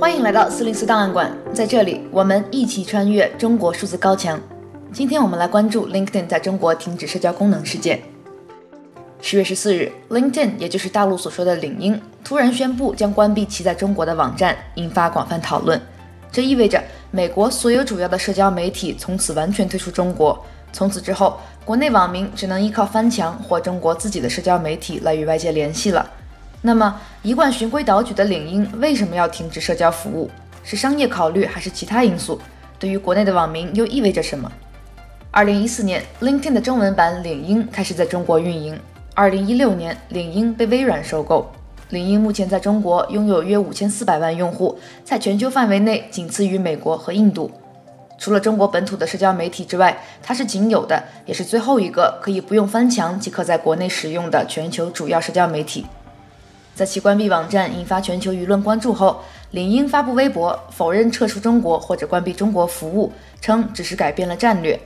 欢迎来到四零四档案馆，在这里我们一起穿越中国数字高墙。今天我们来关注 LinkedIn 在中国停止社交功能事件。十月十四日，LinkedIn 也就是大陆所说的领英，突然宣布将关闭其在中国的网站，引发广泛讨论。这意味着美国所有主要的社交媒体从此完全退出中国。从此之后，国内网民只能依靠翻墙或中国自己的社交媒体来与外界联系了。那么，一贯循规蹈矩的领英为什么要停止社交服务？是商业考虑还是其他因素？对于国内的网民又意味着什么？二零一四年，LinkedIn 的中文版领英开始在中国运营。二零一六年，领英被微软收购。领英目前在中国拥有约五千四百万用户，在全球范围内仅次于美国和印度。除了中国本土的社交媒体之外，它是仅有的，也是最后一个可以不用翻墙即可在国内使用的全球主要社交媒体。在其关闭网站引发全球舆论关注后，领英发布微博否认撤出中国或者关闭中国服务，称只是改变了战略。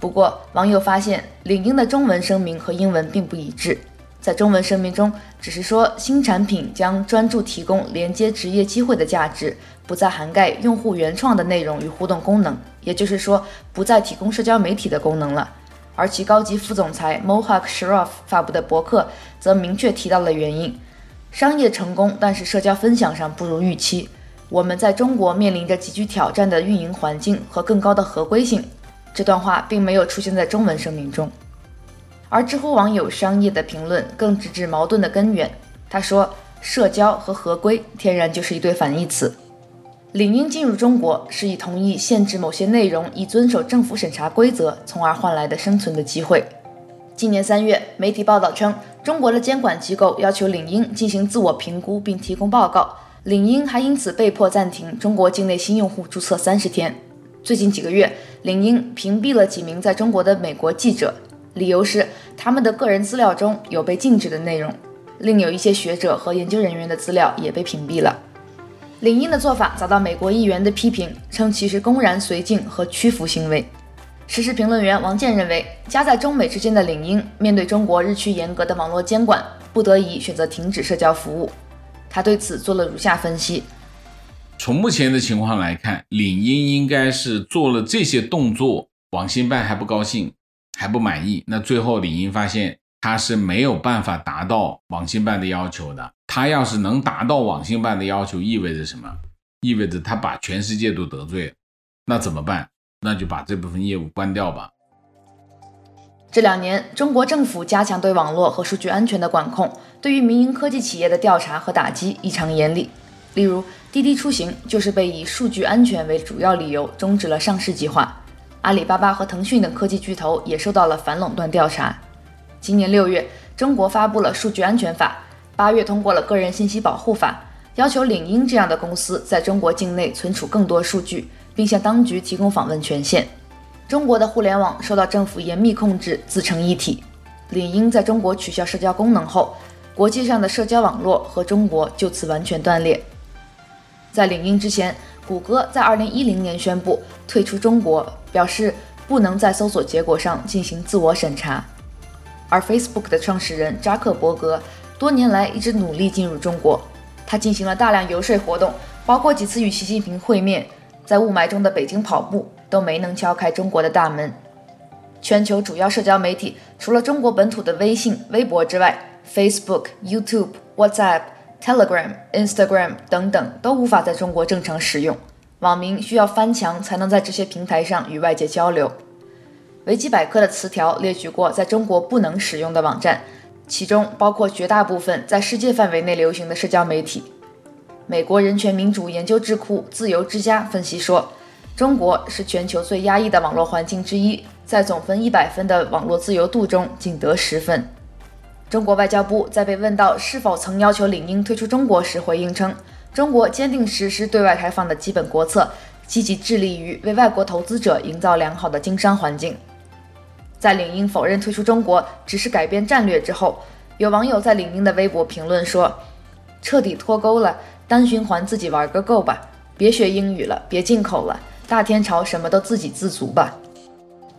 不过，网友发现领英的中文声明和英文并不一致。在中文声明中，只是说新产品将专注提供连接职业机会的价值，不再涵盖用户原创的内容与互动功能，也就是说，不再提供社交媒体的功能了。而其高级副总裁 Mohak Shroff 发布的博客则明确提到了原因：商业成功，但是社交分享上不如预期。我们在中国面临着极具挑战的运营环境和更高的合规性。这段话并没有出现在中文声明中。而知乎网友商业的评论更直指矛盾的根源。他说：“社交和合规天然就是一对反义词。领英进入中国是以同意限制某些内容，以遵守政府审查规则，从而换来的生存的机会。”今年三月，媒体报道称，中国的监管机构要求领英进行自我评估并提供报告，领英还因此被迫暂停中国境内新用户注册三十天。最近几个月，领英屏蔽了几名在中国的美国记者。理由是他们的个人资料中有被禁止的内容，另有一些学者和研究人员的资料也被屏蔽了。领英的做法遭到美国议员的批评，称其是公然绥靖和屈服行为。时事评论员王健认为，夹在中美之间的领英面对中国日趋严格的网络监管，不得已选择停止社交服务。他对此做了如下分析：从目前的情况来看，领英应该是做了这些动作，网信办还不高兴。还不满意，那最后领英发现他是没有办法达到网信办的要求的。他要是能达到网信办的要求，意味着什么？意味着他把全世界都得罪了。那怎么办？那就把这部分业务关掉吧。这两年，中国政府加强对网络和数据安全的管控，对于民营科技企业的调查和打击异常严厉。例如，滴滴出行就是被以数据安全为主要理由终止了上市计划。阿里巴巴和腾讯等科技巨头也受到了反垄断调查。今年六月，中国发布了《数据安全法》，八月通过了《个人信息保护法》，要求领英这样的公司在中国境内存储更多数据，并向当局提供访问权限。中国的互联网受到政府严密控制，自成一体。领英在中国取消社交功能后，国际上的社交网络和中国就此完全断裂。在领英之前，谷歌在2010年宣布退出中国，表示不能在搜索结果上进行自我审查。而 Facebook 的创始人扎克伯格多年来一直努力进入中国，他进行了大量游说活动，包括几次与习近平会面，在雾霾中的北京跑步，都没能敲开中国的大门。全球主要社交媒体除了中国本土的微信、微博之外，Facebook、YouTube、WhatsApp。Telegram、Instagram 等等都无法在中国正常使用，网民需要翻墙才能在这些平台上与外界交流。维基百科的词条列举过在中国不能使用的网站，其中包括绝大部分在世界范围内流行的社交媒体。美国人权民主研究智库自由之家分析说，中国是全球最压抑的网络环境之一，在总分一百分的网络自由度中仅得十分。中国外交部在被问到是否曾要求领英退出中国时，回应称：“中国坚定实施对外开放的基本国策，积极致力于为外国投资者营造良好的经商环境。”在领英否认退出中国只是改变战略之后，有网友在领英的微博评论说：“彻底脱钩了，单循环自己玩个够吧，别学英语了，别进口了，大天朝什么都自给自足吧。”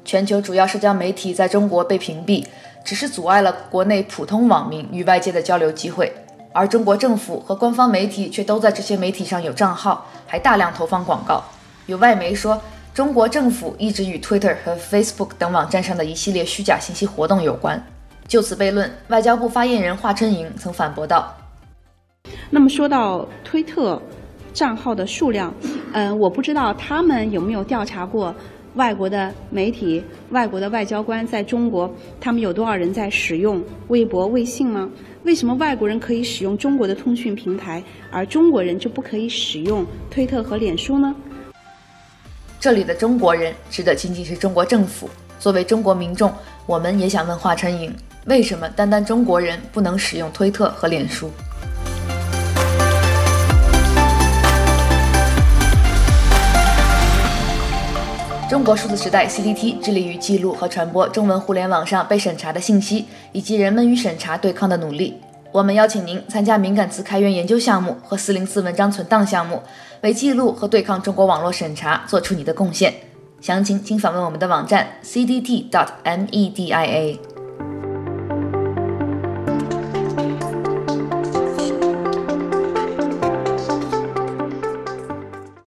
全球主要社交媒体在中国被屏蔽。只是阻碍了国内普通网民与外界的交流机会。而中国政府和官方媒体却都在这些媒体上有账号，还大量投放广告。有外媒说，中国政府一直与 Twitter 和 Facebook 等网站上的一系列虚假信息活动有关。就此悖论，外交部发言人华春莹曾反驳道：“那么说到推特账号的数量，嗯、我不知道他们有没有调查过外国的媒体、外国的外交官在中国，他们有多少人在使用微博、微信吗？为什么外国人可以使用中国的通讯平台，而中国人就不可以使用推特和脸书呢？”这里的中国人指的仅仅是中国政府。作为中国民众，我们也想问华春莹：为什么单单中国人不能使用推特和脸书？中国数字时代 （CDT） 致力于记录和传播中文互联网上被审查的信息，以及人们与审查对抗的努力。我们邀请您参加敏感词开源研究项目和四零四文章存档项目，为记录和对抗中国网络审查做出你的贡献。详情请访问我们的网站 cdt.media。